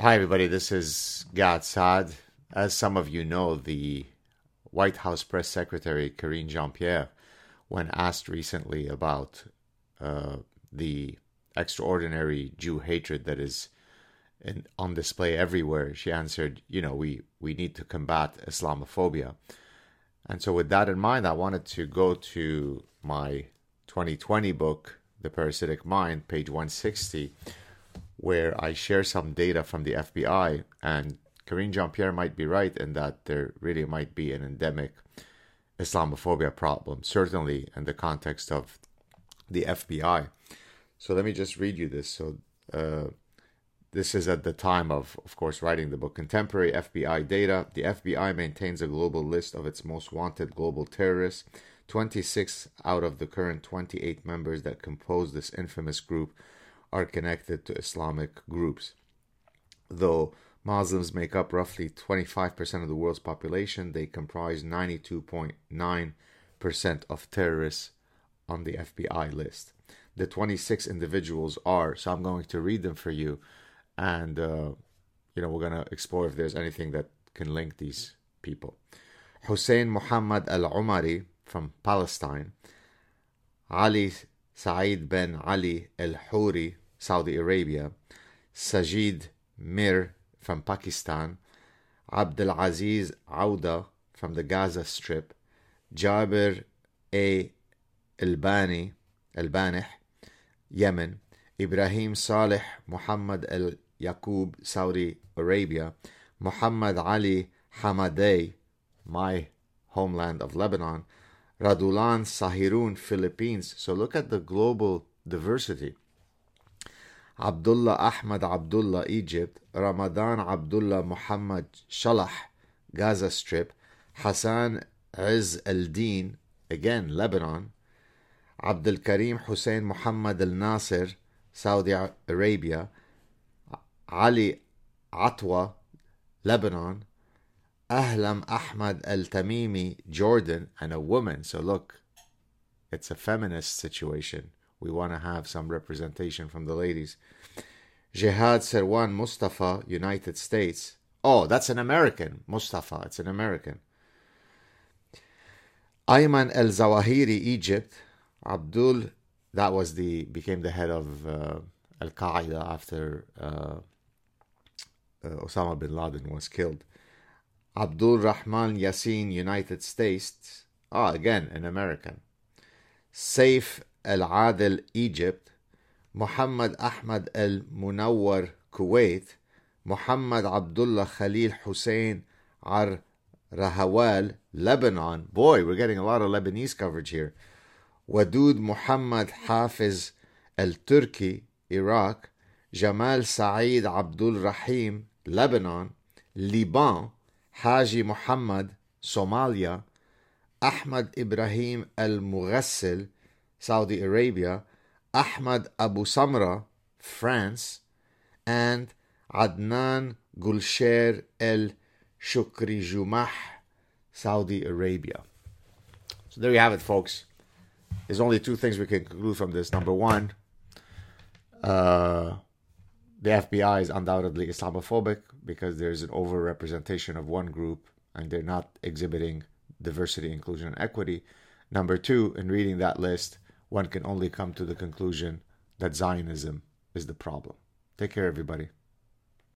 Hi, everybody. This is Gad Saad. As some of you know, the White House press secretary, Karine Jean Pierre, when asked recently about uh, the extraordinary Jew hatred that is in, on display everywhere, she answered, You know, we, we need to combat Islamophobia. And so, with that in mind, I wanted to go to my 2020 book, The Parasitic Mind, page 160 where I share some data from the FBI, and Karine Jean Pierre might be right in that there really might be an endemic Islamophobia problem, certainly in the context of the FBI. So let me just read you this. So uh, this is at the time of, of course, writing the book. Contemporary FBI data. The FBI maintains a global list of its most wanted global terrorists. 26 out of the current 28 members that compose this infamous group are connected to Islamic groups. Though Muslims make up roughly 25% of the world's population, they comprise 92.9% of terrorists on the FBI list. The 26 individuals are, so I'm going to read them for you, and uh, you know we're going to explore if there's anything that can link these people. Hussein Muhammad Al Umari from Palestine, Ali Saeed bin Ali Al Houri, Saudi Arabia, Sajid Mir from Pakistan, Abdul Aziz Auda from the Gaza Strip, Jabir A. Albani, Albanih, Yemen, Ibrahim Saleh Muhammad Al Yaqub, Saudi Arabia, Muhammad Ali Hamadeh, my homeland of Lebanon, Radulan Sahirun, Philippines. So look at the global diversity. Abdullah Ahmad Abdullah, Egypt, Ramadan Abdullah Muhammad Shalah, Gaza Strip, Hassan Iz al Din, again Lebanon, Abdul Karim Hussein Muhammad al Nasir, Saudi Arabia, Ali Atwa, Lebanon, Ahlam Ahmad Al Tamimi, Jordan, and a woman. So look, it's a feminist situation. We want to have some representation from the ladies. Jihad Serwan Mustafa, United States. Oh, that's an American. Mustafa, it's an American. Ayman El Zawahiri, Egypt. Abdul, that was the became the head of uh, Al Qaeda after uh, uh, Osama bin Laden was killed. Abdul Rahman Yassin, United States. Ah, again, an American. Saif Al Adil, Egypt. Muhammad Ahmad Al Munawwar, Kuwait. Muhammad Abdullah Khalil Hussein Ar Rahawal, Lebanon. Boy, we're getting a lot of Lebanese coverage here. Wadud Muhammad Hafiz Al Turki, Iraq. Jamal Saeed Abdul Rahim, Lebanon. Liban. Haji Muhammad, Somalia. Ahmad Ibrahim Al Mughassil, Saudi Arabia. Ahmad Abu Samra, France. And Adnan Gulsher El Shukri Jumah, Saudi Arabia. So there you have it, folks. There's only two things we can conclude from this. Number one, uh, the FBI is undoubtedly Islamophobic because there's an overrepresentation of one group and they're not exhibiting diversity, inclusion, and equity. Number two, in reading that list, one can only come to the conclusion that Zionism is the problem. Take care, everybody.